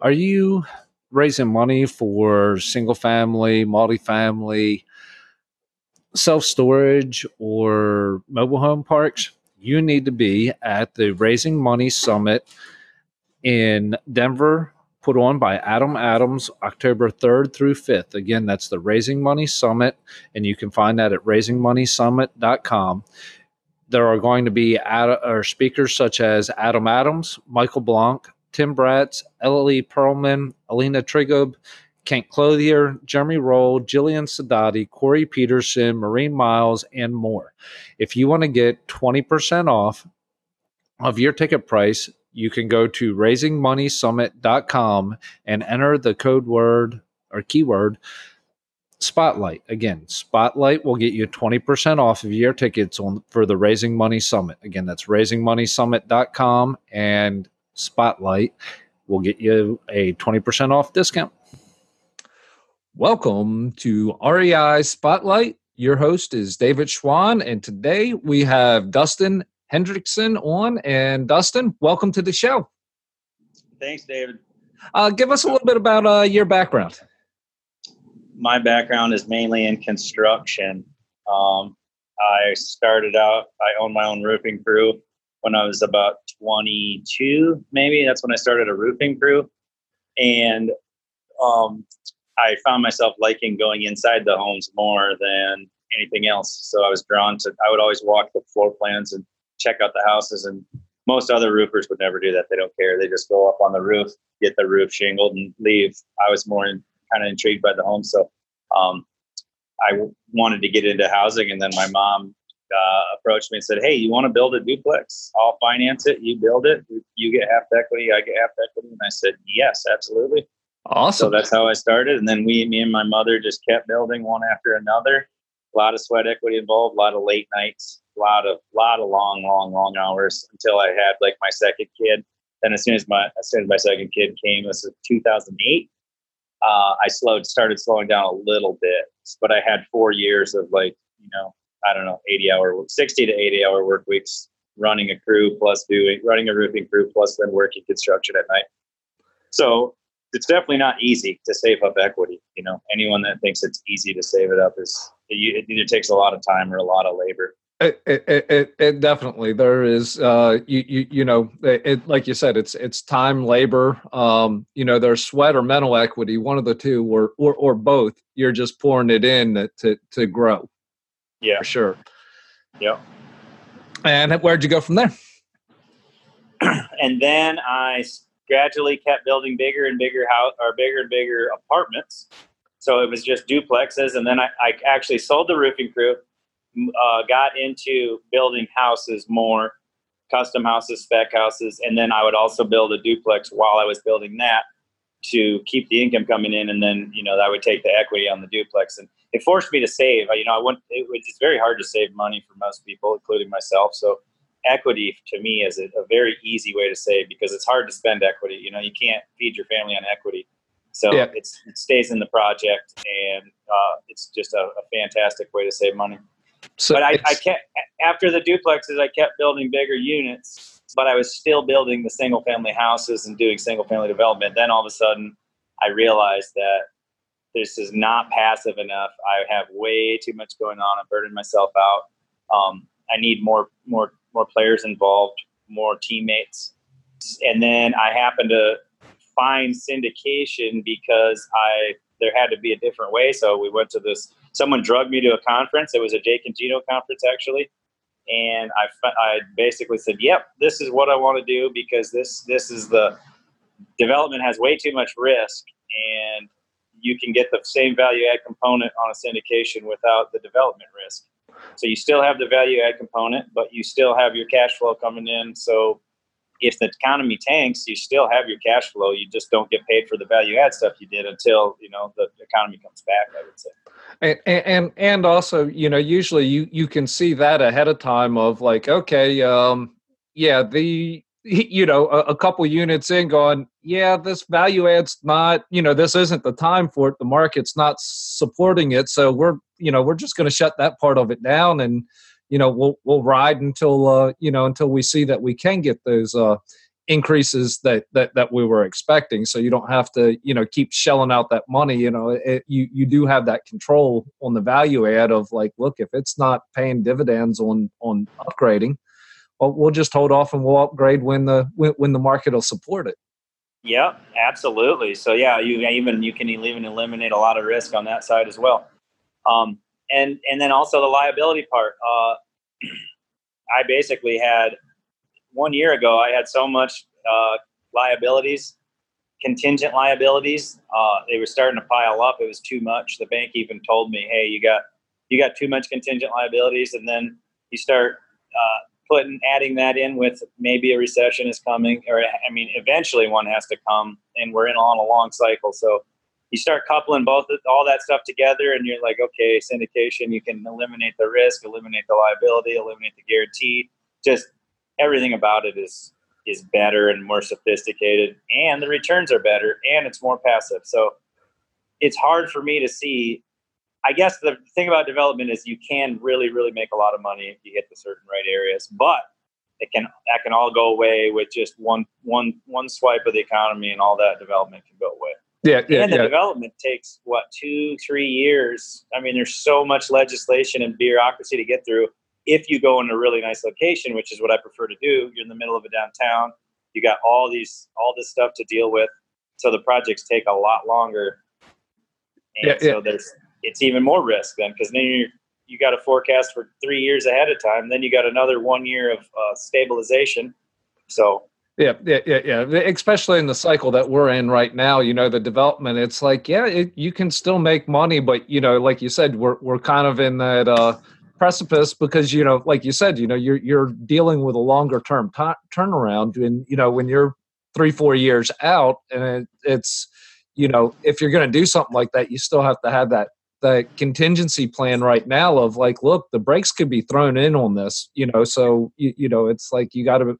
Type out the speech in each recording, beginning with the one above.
Are you raising money for single family, multifamily, self storage, or mobile home parks? You need to be at the Raising Money Summit in Denver, put on by Adam Adams, October 3rd through 5th. Again, that's the Raising Money Summit, and you can find that at raisingmoneysummit.com. There are going to be ad- speakers such as Adam Adams, Michael Blank, Tim Bratz, Ellie Perlman, Alina Trigub, Kent Clothier, Jeremy Roll, Jillian Sidoti, Corey Peterson, Marine Miles, and more. If you want to get 20% off of your ticket price, you can go to raisingmoneysummit.com and enter the code word or keyword Spotlight. Again, Spotlight will get you 20% off of your tickets on for the Raising Money Summit. Again, that's raisingmoneysummit.com and Spotlight will get you a 20% off discount. Welcome to REI Spotlight. Your host is David Schwann, and today we have Dustin Hendrickson on. And Dustin, welcome to the show. Thanks, David. Uh, give us a little bit about uh, your background my background is mainly in construction. Um, I started out, I owned my own roofing crew when I was about 22, maybe. That's when I started a roofing crew. And um, I found myself liking going inside the homes more than anything else. So I was drawn to, I would always walk the floor plans and check out the houses. And most other roofers would never do that. They don't care. They just go up on the roof, get the roof shingled, and leave. I was more in, kind of intrigued by the home. So um, I wanted to get into housing, and then my mom uh, approached me and said, "Hey, you want to build a duplex? I'll finance it. You build it. You get half equity. I get half equity." And I said, "Yes, absolutely." Awesome. So that's how I started, and then we, me and my mother, just kept building one after another. A lot of sweat equity involved, a lot of late nights, a lot of lot of long, long, long hours until I had like my second kid. Then as soon as my as soon as my second kid came, this was 2008 uh, I slowed, started slowing down a little bit, but I had four years of like, you know, I don't know, 80 hour, 60 to 80 hour work weeks running a crew plus doing, running a roofing crew plus then working construction at night. So it's definitely not easy to save up equity. You know, anyone that thinks it's easy to save it up is, it either takes a lot of time or a lot of labor. It, it, it, it, definitely there is uh you you, you know it, like you said it's it's time labor um you know there's sweat or mental equity one of the two or or, or both you're just pouring it in to to grow yeah. For sure. Yeah and where'd you go from there? And then i gradually kept building bigger and bigger house or bigger and bigger apartments. So it was just duplexes and then i, I actually sold the roofing crew uh, got into building houses more, custom houses, spec houses, and then I would also build a duplex while I was building that to keep the income coming in, and then you know that would take the equity on the duplex, and it forced me to save. You know, I went. It was it's very hard to save money for most people, including myself. So equity to me is a, a, very easy way to save because it's hard to spend equity. You know, you can't feed your family on equity. So yeah. it stays in the project, and uh, it's just a, a fantastic way to save money. So but I, I kept after the duplexes, I kept building bigger units, but I was still building the single family houses and doing single family development. Then all of a sudden, I realized that this is not passive enough. I have way too much going on. I'm burning myself out. Um, I need more more more players involved, more teammates, and then I happened to find syndication because I there had to be a different way. So we went to this someone drugged me to a conference. It was a Jake and Gino conference actually, and I I basically said, "Yep, this is what I want to do because this this is the development has way too much risk and." You can get the same value add component on a syndication without the development risk. So you still have the value add component, but you still have your cash flow coming in. So if the economy tanks, you still have your cash flow. You just don't get paid for the value add stuff you did until you know the economy comes back. I would say. And, and and also, you know, usually you you can see that ahead of time of like, okay, um, yeah, the you know a, a couple units in going yeah this value adds not you know this isn't the time for it. The market's not supporting it. So we're you know we're just going to shut that part of it down and you know we'll we'll ride until uh, you know until we see that we can get those uh, increases that that that we were expecting. So you don't have to you know keep shelling out that money you know it, you you do have that control on the value add of like look if it's not paying dividends on on upgrading well we'll just hold off and we'll upgrade when the when, when the market will support it Yep, absolutely. So yeah, you even you can even eliminate a lot of risk on that side as well. Um, and and then also the liability part. Uh, I basically had one year ago. I had so much uh, liabilities, contingent liabilities. Uh, they were starting to pile up. It was too much. The bank even told me, "Hey, you got you got too much contingent liabilities." And then you start uh, putting adding that in with maybe a recession is coming, or I mean, eventually one has to come, and we're in on a long cycle. So you start coupling both all that stuff together, and you're like, okay, syndication, you can eliminate the risk, eliminate the liability, eliminate the guarantee. Just everything about it is is better and more sophisticated, and the returns are better, and it's more passive. So it's hard for me to see I guess the thing about development is you can really, really make a lot of money if you hit the certain right areas, but it can that can all go away with just one one one swipe of the economy, and all that development can go away. Yeah, yeah. And the yeah. development takes what two, three years. I mean, there's so much legislation and bureaucracy to get through. If you go in a really nice location, which is what I prefer to do, you're in the middle of a downtown. You got all these all this stuff to deal with, so the projects take a lot longer. And Yeah, yeah. so there's it's even more risk then because then you you got to forecast for three years ahead of time. Then you got another one year of uh, stabilization. So Yeah, yeah, yeah, yeah. Especially in the cycle that we're in right now, you know, the development. It's like, yeah, it, you can still make money, but you know, like you said, we're we're kind of in that uh, precipice because you know, like you said, you know, you're you're dealing with a longer term t- turnaround, and you know, when you're three four years out, and it, it's you know, if you're going to do something like that, you still have to have that the contingency plan right now of like look the brakes could be thrown in on this you know so you, you know it's like you got to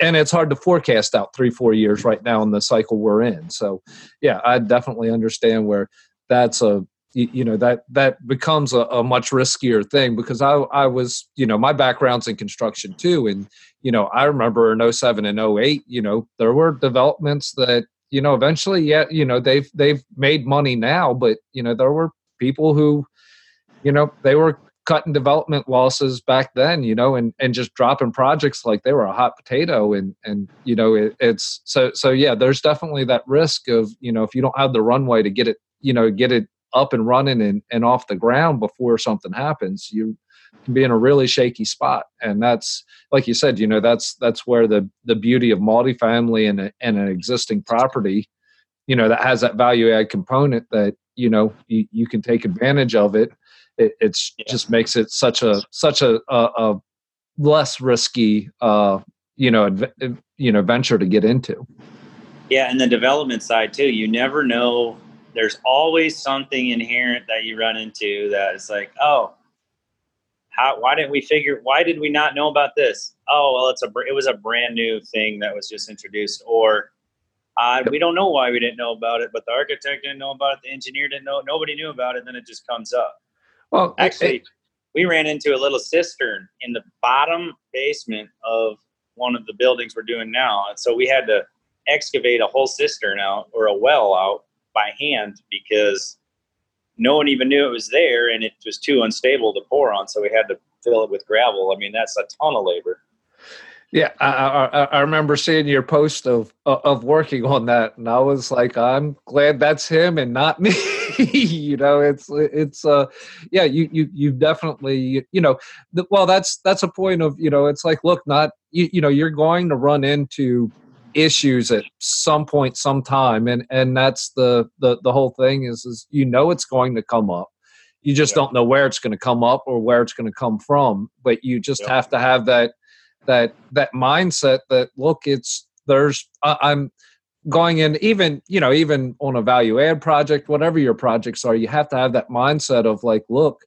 and it's hard to forecast out three four years right now in the cycle we're in. So yeah i definitely understand where that's a you, you know that that becomes a, a much riskier thing because i i was you know my background's in construction too and you know i remember in 07 and 08 you know there were developments that you know eventually yeah you know they've they've made money now but you know there were people who you know they were cutting development losses back then you know and and just dropping projects like they were a hot potato. And and you know it, it's so so yeah there's definitely that risk of you know if you don't have the runway to get it you know get it up and running and, and off the ground before something happens you can be in a really shaky spot. And that's like you said you know that's that's where the the beauty of multifamily and, a, and an existing property you know that has that value add component that you know you, you can take advantage of it it it's Yeah. just makes it such a such a, a, a less risky uh you know adv- you know venture to get into Yeah, and the development side too. You never know. There's always something inherent that you run into that is like, oh, how? Why didn't we figure? Why did we not know about this? Oh, well, it's a it was a brand new thing that was just introduced, or uh, we don't know why we didn't know about it, but the architect didn't know about it, the engineer didn't know, nobody knew about it. Then it just comes up. well it- Actually, we ran into a little cistern in the bottom basement of one of the buildings we're doing now. And so we had to excavate a whole cistern out or a well out by hand because no one even knew it was there and it was too unstable to pour on. So we had to fill it with gravel. I mean, that's a ton of labor. Yeah, I, I, I remember seeing your post of of working on that, and I was like, I'm glad that's him and not me. you know, it's it's uh, yeah, you you you definitely you know, the, well, that's that's a point of you know, it's like, look, not you, you know, you're going to run into issues at some point, sometime, and and that's the the the whole thing is is you know it's going to come up. You just Yeah. don't know where it's going to come up or where it's going to come from, but you just Yeah. have to have that that that mindset that look it's there's I, i'm going in even you know even on a value add project whatever your projects are you have to have that mindset of like look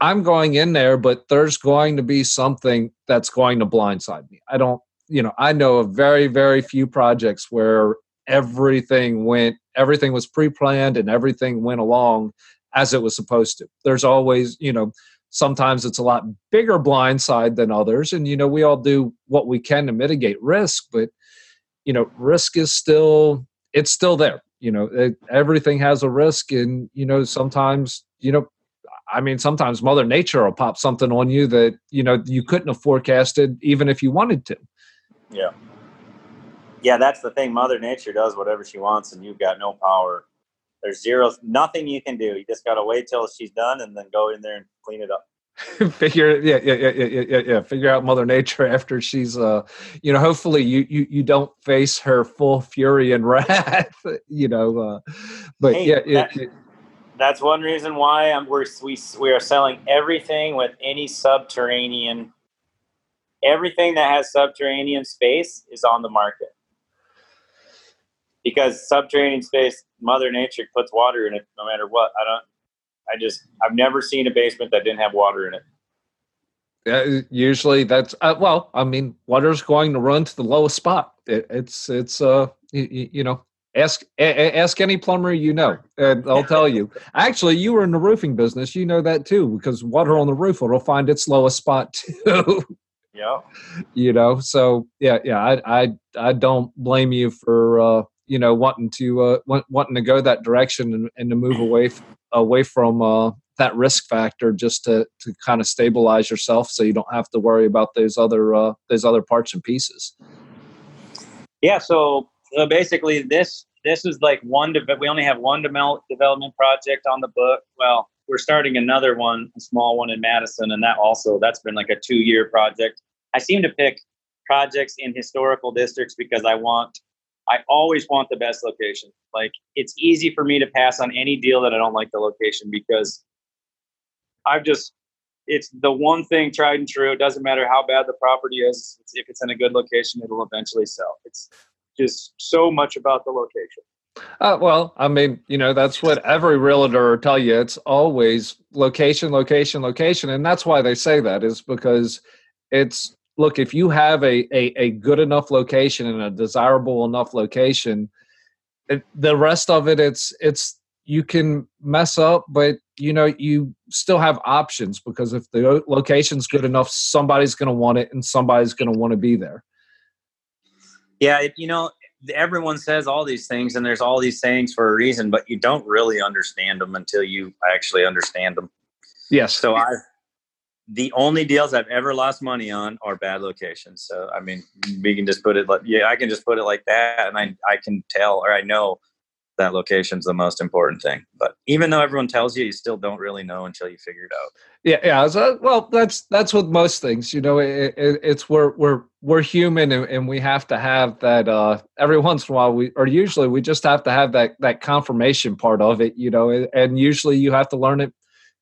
i'm going in there but there's going to be something that's going to blindside me. I don't you know i know of very very few projects where everything went everything was pre-planned and everything went along as it was supposed to. There's always you know sometimes it's a lot bigger blind side than others and you know we all do what we can to mitigate risk but you know risk is still it's still there you know it, everything has a risk and you know sometimes you know i mean sometimes mother nature will pop something on you that you know you couldn't have forecasted even if you wanted to. Yeah. Yeah that's the thing mother nature does whatever she wants and you've got no power there's zero nothing you can do. You just got to wait till she's done and then go in there and clean it up. Figure yeah, yeah yeah yeah yeah yeah figure out mother nature after she's uh you know hopefully you you, you don't face her full fury and wrath you know uh but hey, yeah that, it, that's one reason why I'm, we're we, we are selling everything with any subterranean everything that has subterranean space is on the market because subterranean space mother nature puts water in it no matter what i don't I just I've never seen a basement that didn't have water in it. Yeah, usually that's uh, well. I mean, water's going to run to the lowest spot. It, it's it's uh you, you know ask a, ask any plumber you know, and I'll tell you. Actually, you were in the roofing business. You know that too because water on the roof will find its lowest spot too. Yeah. You know, so yeah, yeah. I I I don't blame you for uh you know wanting to uh want, wanting to go that direction and, and to move away away from uh, that risk factor just to to kind of stabilize yourself so you don't have to worry about those other uh, those other parts and pieces. Yeah so so basically this this is like one de- we only have one development project on the book. Well we're starting another one a small one in madison and that also that's been like a two year project. I seem to pick projects in historical districts because i want I always want the best location. Like it's easy for me to pass on any deal that I don't like the location because I've just it's the one thing tried and true. It doesn't matter how bad the property is. It's, if it's in a good location, it'll eventually sell. It's just so much about the location. Uh, well, I mean, you know, that's what every realtor will tell you. It's always location, location, location, and that's why they say that is because it's look, if you have a, a, a good enough location and a desirable enough location, it, the rest of it, it's it's you can mess up, but you know you still have options because if the location's good enough, somebody's going to want it and somebody's going to want to be there. Yeah, it, you know, everyone says all these things and there's all these sayings for a reason, but you don't really understand them until you actually understand them. Yes. So I the only deals I've ever lost money on are bad locations. So I mean, we can just put it like yeah, I can just put it like that, and I I can tell or I know that location's the most important thing. But even though everyone tells you, you still don't really know until you figure it out. Yeah, yeah. So, well, that's that's with most things. You know, it, it, it's we're we're we're human, and, and, we have to have that. Uh, every once in a while, we or usually we just have to have that that confirmation part of it. You know, and usually you have to learn it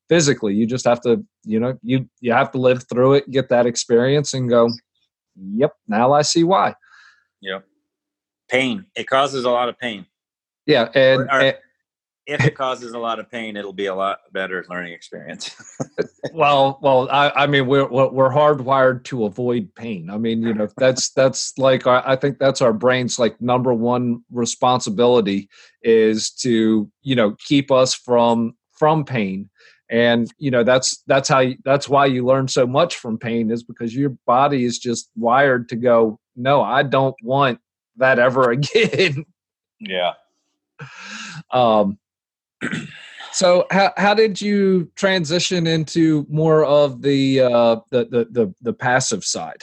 physically. You just have to, you know, you you have to live through it, get that experience, and go, "Yep, now I see why." Yep. Pain. It causes a lot of pain. Yeah, and, or, or and if it causes a lot of pain, it'll be a lot better learning experience. well, well, I, I, mean, we're we're hardwired to avoid pain. I mean, you know, that's that's like our, I think that's our brain's like number one responsibility is to you know keep us from from pain and you know that's that's how you, that's why you learn so much from pain is because your body is just wired to go no i don't want that ever again. Yeah. Um so how, how did you transition into more of the uh the the the, the passive side?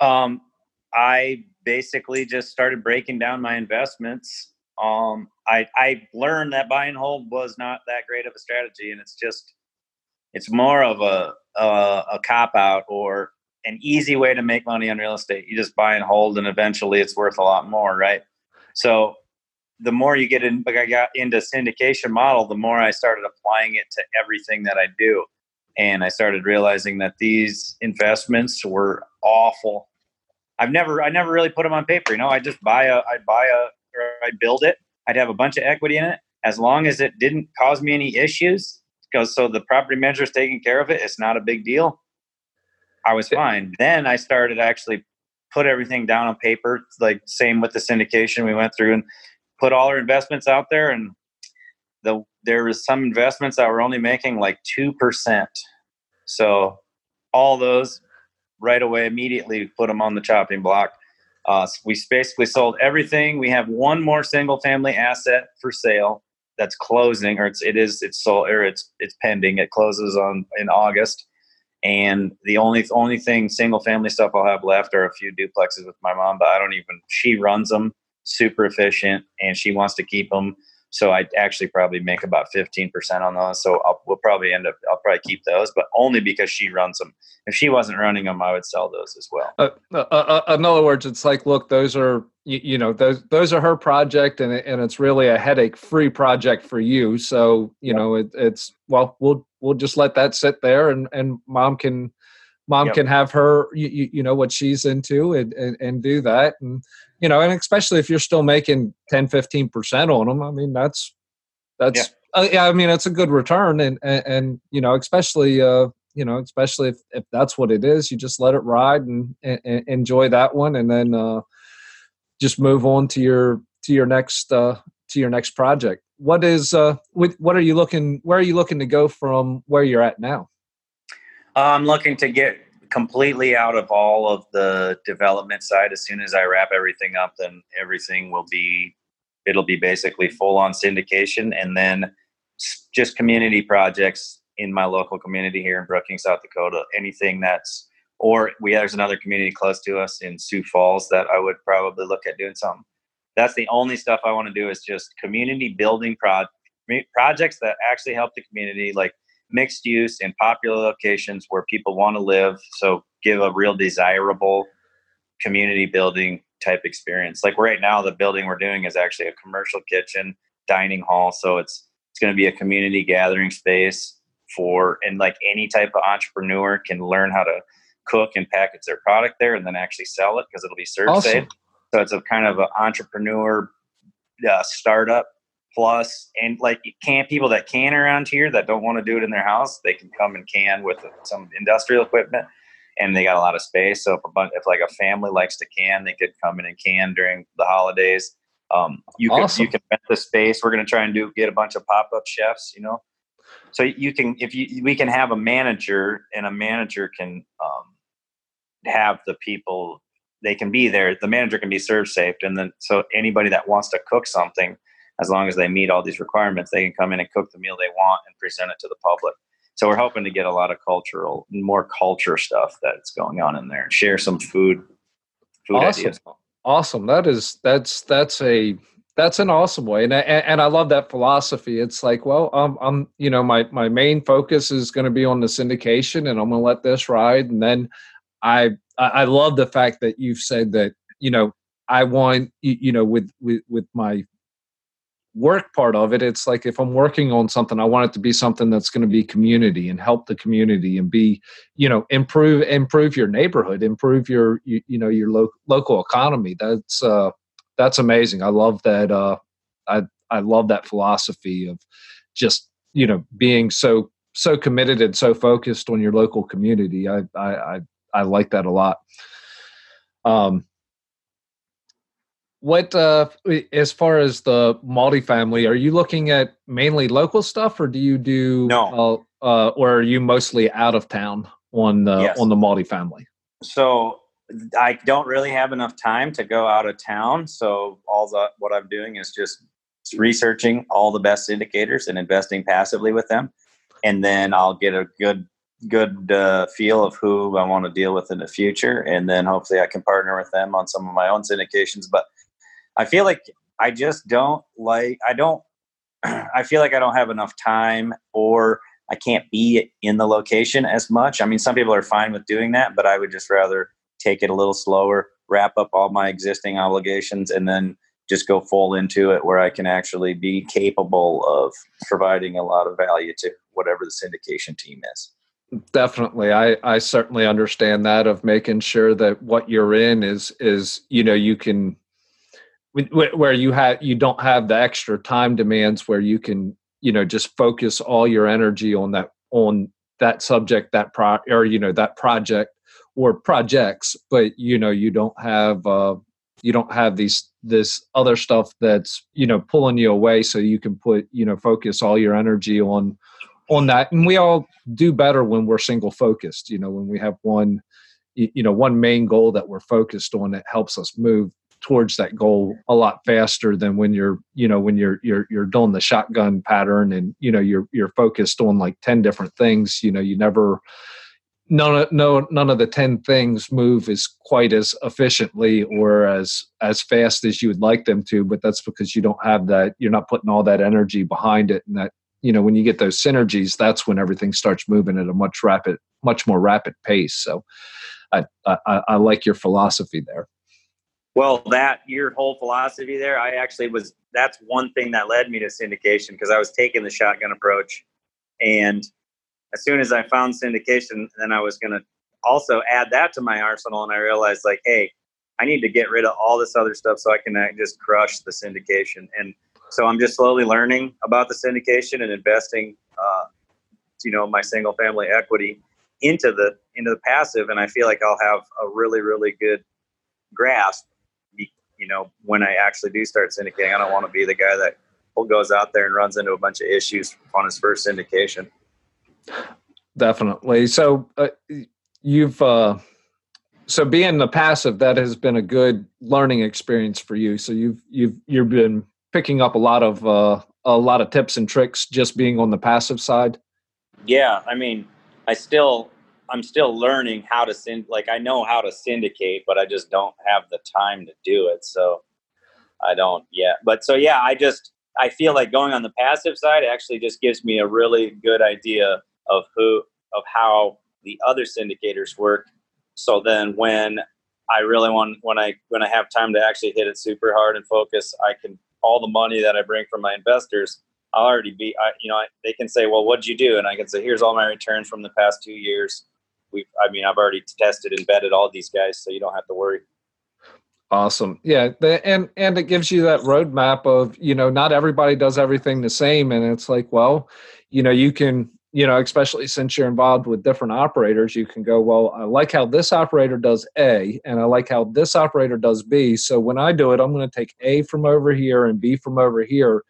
Um i basically just started breaking down my investments um, I I learned that buy and hold was not that great of a strategy, and it's just it's more of a a, a cop out or an easy way to make money on real estate. You just buy and hold, and eventually it's worth a lot more, right? So the more you get in, like I got into syndication model, the more I started applying it to everything that I do, and I started realizing that these investments were awful. I've never, I never really put them on paper. You know, I just buy a, I buy a or I build it, I'd have a bunch of equity in it. As long as it didn't cause me any issues, because so the property manager is taking care of it, it's not a big deal. I was fine. Then I started actually put everything down on paper. Like same with the syndication, we went through and put all our investments out there, and the there was some investments that were only making like two percent. So all those right away, immediately put them on the chopping block Uh, we basically sold everything. We have one more single family asset for sale that's closing, or it's it is it's sold or it's it's pending. It closes on in August, and the only only thing single family stuff I'll have left are a few duplexes with my mom. But I don't even she runs them super efficient, and she wants to keep them. So I actually probably make about 15% on those. So I'll, we'll probably end up, I'll probably keep those, but only because she runs them. If she wasn't running them, I would sell those as well. Uh, uh, uh, uh in other words, it's like, look, those are, you, you, know, those, those are her project and, and it's really a headache free project for you. So, you know, it, it's, well, we'll, we'll just let that sit there and, and mom can, mom yep. can have her, you, you know, what she's into and, and, and do that. And, you know, and especially if you're still making 10, 15% on them, I mean, that's, that's, yeah. Uh, yeah I mean, it's a good return. And, and, and you know, especially, uh, you know, especially if, if that's what it is, you just let it ride and, and, and enjoy that one. And then, uh, just move on to your, to your next, uh, to your next project. What is, uh, what, what are you looking, where are you looking to go from where you're at now? I'm looking to get completely out of all of the development side. As soon as I wrap everything up, then everything will be it'll be basically full on syndication and then just community projects in my local community here in Brookings, South Dakota. Anything that's or we there's another community close to us in Sioux Falls that I would probably look at doing something. That's the only stuff I want to do is just community building pro- projects that actually help the community, like mixed use in popular locations where people want to live. So give a real desirable community building type experience. Like right now, the building we're doing is actually a commercial kitchen, dining hall. So it's it's going to be a community gathering space for and like any type of entrepreneur can learn how to cook and package their product there and then actually sell it because it'll be served awesome. safe. So it's a kind of an entrepreneur uh, startup plus and like can people that can around here that don't want to do it in their house they can come and can with some industrial equipment and they got a lot of space. So if a bunch if like a family likes to can they could come in and can during the holidays. Um, you awesome. can you can rent the space. We're going to try and do get a bunch of pop-up chefs you know? So you can if you we can have a manager and a manager can um, have the people they can be there. The manager can be ServSafe and then so anybody that wants to cook something as long as they meet all these requirements, they can come in and cook the meal they want and present it to the public. So we're hoping to get a lot of cultural, more culture stuff that's going on in there. Share some food, food awesome. ideas. Awesome. That is that's that's a that's an awesome way, and I, and I love that philosophy. It's like, well, um, I'm you know my my main focus is going to be on the syndication, and I'm going to let this ride, and then I I love the fact that you've said that you know I want you know with with with my work part of it it's like if i'm working on something i want it to be something that's going to be community and help the community and be you know improve improve your neighborhood improve your you, you know your lo- local economy. That's uh that's amazing. I love that uh i i love that philosophy of just you know being so so committed and so focused on your local community. I i i, I like that a lot. Um what uh as far as the multifamily are you looking at mainly local stuff or do you do no uh, uh or are you mostly out of town on the yes. on the multifamily so i don't really have enough time to go out of town so all the what i'm doing is just researching all the best syndicators and investing passively with them and then i'll get a good good uh, feel of who I want to deal with in the future, and then hopefully I can partner with them on some of my own syndications. But I feel like I just don't like I don't I feel like I don't have enough time or I can't be in the location as much. I mean, some people are fine with doing that, but I would just rather take it a little slower, wrap up all my existing obligations, and then just go full into it where I can actually be capable of providing a lot of value to whatever the syndication team is. Definitely. I, I certainly understand that of making sure that what you're in is is you know you can where you have you don't have the extra time demands where you can you know just focus all your energy on that on that subject that pro or you know that project or projects but you know you don't have uh you don't have these this other stuff that's you know pulling you away so you can put you know focus all your energy on on that. And we all do better when we're single focused you know when we have one you, know one main goal that we're focused on that helps us move towards that goal a lot faster than when you're you know when you're you're you're doing the shotgun pattern and you know you're you're focused on like 10 different things you know you never none of no none of the 10 things move as quite as efficiently or as as fast as you would like them to but that's because you don't have that you're not putting all that energy behind it and that you know when you get those synergies that's when everything starts moving at a much rapid much more rapid pace. So i i, I like your philosophy there well that your whole philosophy there i actually was that's one thing that led me to syndication because i was taking the shotgun approach and as soon as I found syndication, then I was going to also add that to my arsenal. And I realized, like, hey, I need to get rid of all this other stuff so I can uh, just crush the syndication. And so I'm just slowly learning about the syndication and investing, uh, you know, my single family equity into the into the passive. And I feel like I'll have a really, really good grasp. You know, when I actually do start syndicating, I don't want to be the guy that goes out there and runs into a bunch of issues on his first syndication. Definitely. So uh, you've uh, so being the passive that has been a good learning experience for you. So you've you've you've been picking up a lot of uh, a lot of tips and tricks just being on the passive side. Yeah, I mean, I still I'm still learning how to send. Like I know how to syndicate, but I just don't have the time to do it. So I don't yet. But so yeah, I just I feel like going on the passive side actually just gives me a really good idea of who of how the other syndicators work. So then when I really want when I when I have time to actually hit it super hard and focus, I can all the money that I bring from my investors, I'll already be I, you know I, they can say, well, what'd you do? And I can say, here's all my returns from the past two years. We I mean I've already tested and vetted all these guys, so you don't have to worry. Awesome. Yeah, and and it gives you that roadmap of you know not everybody does everything the same, and it's like well, you know you can you know, especially since you're involved with different operators, you can go, well, I like how this operator does A and I like how this operator does B. So when I do it, I'm going to take A from over here and B from over here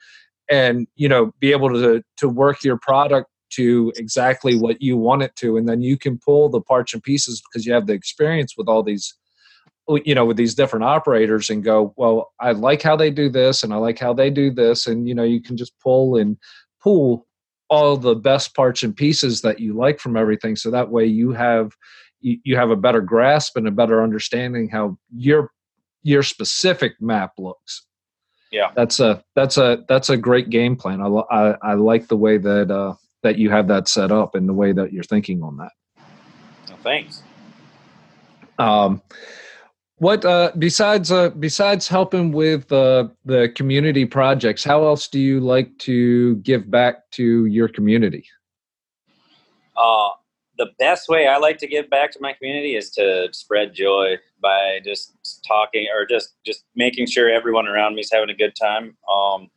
and, you know, be able to to work your product to exactly what you want it to and then you can pull the parts and pieces because you have the experience with all these you know with these different operators and go well i like how they do this and i like how they do this and you know you can just pull and pull all the best parts and pieces that you like from everything so that way you have you, have a better grasp and a better understanding how your your specific map looks. Yeah. That's a that's a that's a great game plan. I i, I like the way that uh that you have that set up and the way that you're thinking on that well, thanks um what uh, besides uh, besides helping with uh, the community projects? How else do you like to give back to your community? Uh, the best way I like to give back to my community is to spread joy by just talking or just just making sure everyone around me is having a good time. Um,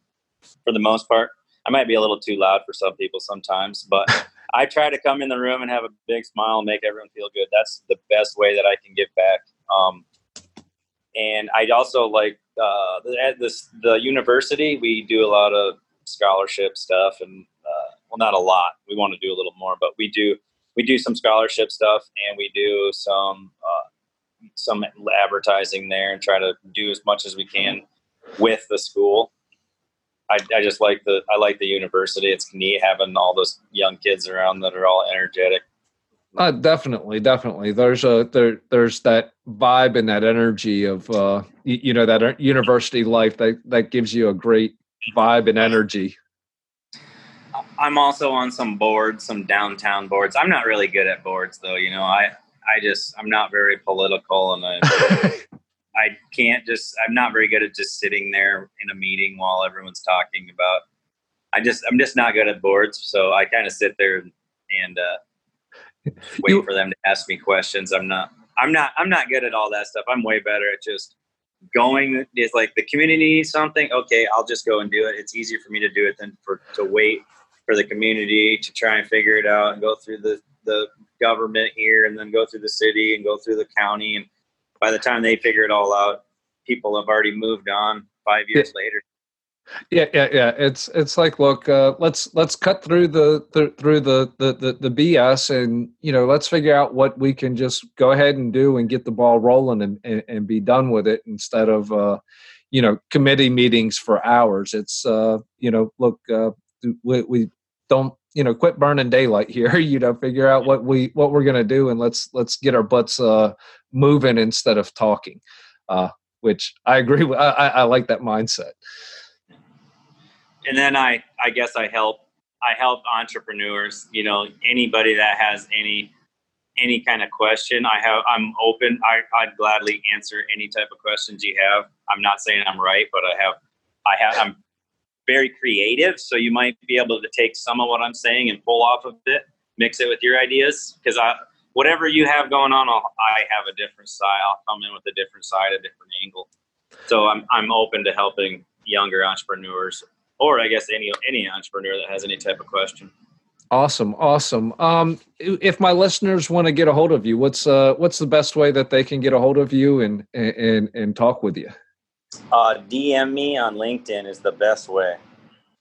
for the most part, I might be a little too loud for some people sometimes, but I try to come in the room and have a big smile and make everyone feel good. That's the best way that I can give back. Um, and I also like uh, at this the university. We do a lot of scholarship stuff, and uh, well, not a lot. We want to do a little more, but we do we do some scholarship stuff, and we do some uh, some advertising there, and try to do as much as we can with the school. I, I just like the I like the university. It's neat having all those young kids around that are all energetic uh, definitely, definitely. There's a there there's that vibe and that energy of uh you, you know that university life that that gives you a great vibe and energy. I'm also on some boards, some downtown boards. I'm not really good at boards though, you know. I I just I'm not very political and I I can't just I'm not very good at just sitting there in a meeting while everyone's talking about I just I'm just not good at boards, so I kind of sit there and uh wait you, for them to ask me questions. I'm not. I'm not. I'm not good at all that stuff. I'm way better at just going. Is like the community something. Okay, I'll just go and do it. It's easier for me to do it than for to wait for the community to try and figure it out and go through the the government here and then go through the city and go through the county and by the time they figure it all out people have already moved on five years yeah. later Yeah, yeah, yeah. It's it's like, look, uh, let's let's cut through the, the through the, the the the BS, and you know, let's figure out what we can just go ahead and do and get the ball rolling and and, and be done with it instead of uh, you know committee meetings for hours. It's uh, you know, look, uh, we, we don't you know quit burning daylight here. you know, figure out what we what we're gonna do, and let's let's get our butts uh, moving instead of talking. Uh, which I agree with. I, I like that mindset and then I I guess I help I help entrepreneurs. You know, anybody that has any any kind of question, I have I'm open. I I'd gladly answer any type of questions you have. I'm not saying I'm right, but I have I have I'm very creative, so you might be able to take some of what I'm saying and pull off of it, mix it with your ideas because I whatever you have going on, I'll, I have a different side. I'll come in with a different side, a different angle. So I'm I'm open to helping younger entrepreneurs or I guess any any entrepreneur that has any type of question. Awesome, awesome. Um, if my listeners want to get a hold of you, what's uh, what's the best way that they can get a hold of you and and and talk with you? Uh, DM me on LinkedIn is the best way.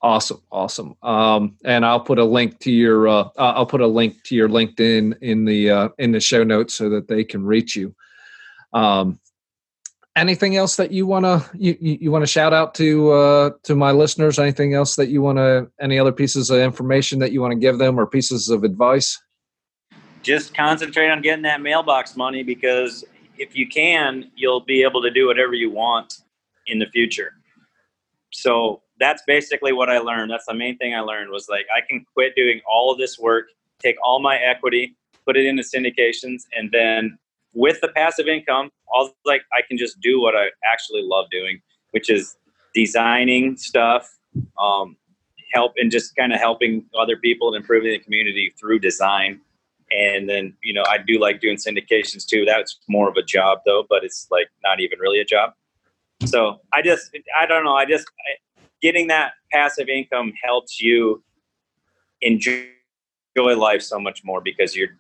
Awesome, awesome. Um, and I'll put a link to your uh, I'll put a link to your LinkedIn in the uh, in the show notes so that they can reach you. Um, anything else that you want to you, you want to shout out to uh, to my listeners anything else that you want to any other pieces of information that you want to give them or pieces of advice just concentrate on getting that mailbox money because if you can you'll be able to do whatever you want in the future so that's basically what i learned that's the main thing i learned was like i can quit doing all of this work take all my equity put it into syndications and then with the passive income, all like I can just do what I actually love doing, which is designing stuff, um, help and just kind of helping other people and improving the community through design. And then, you know, I do like doing syndications too. That's more of a job though, but it's like not even really a job. So I just, I don't know. I just, I, getting that passive income helps you enjoy life so much more because you're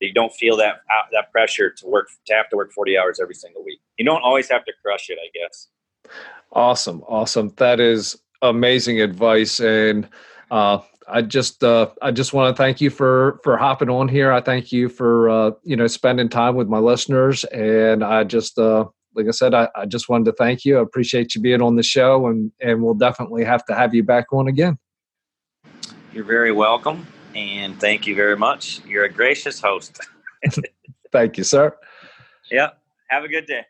you don't feel that uh, that pressure to work to have to work 40 hours every single week you don't always have to crush it i guess awesome awesome that is amazing advice and uh, I just uh, I just want to thank you for for hopping on here. I thank you for uh, you know spending time with my listeners, and I just uh, like I said, I, I just wanted to thank you. I appreciate you being on the show, and and we'll definitely have to have you back on again. You're very welcome and thank you very much. You're a gracious host. thank you, sir. Yeah. Have a good day.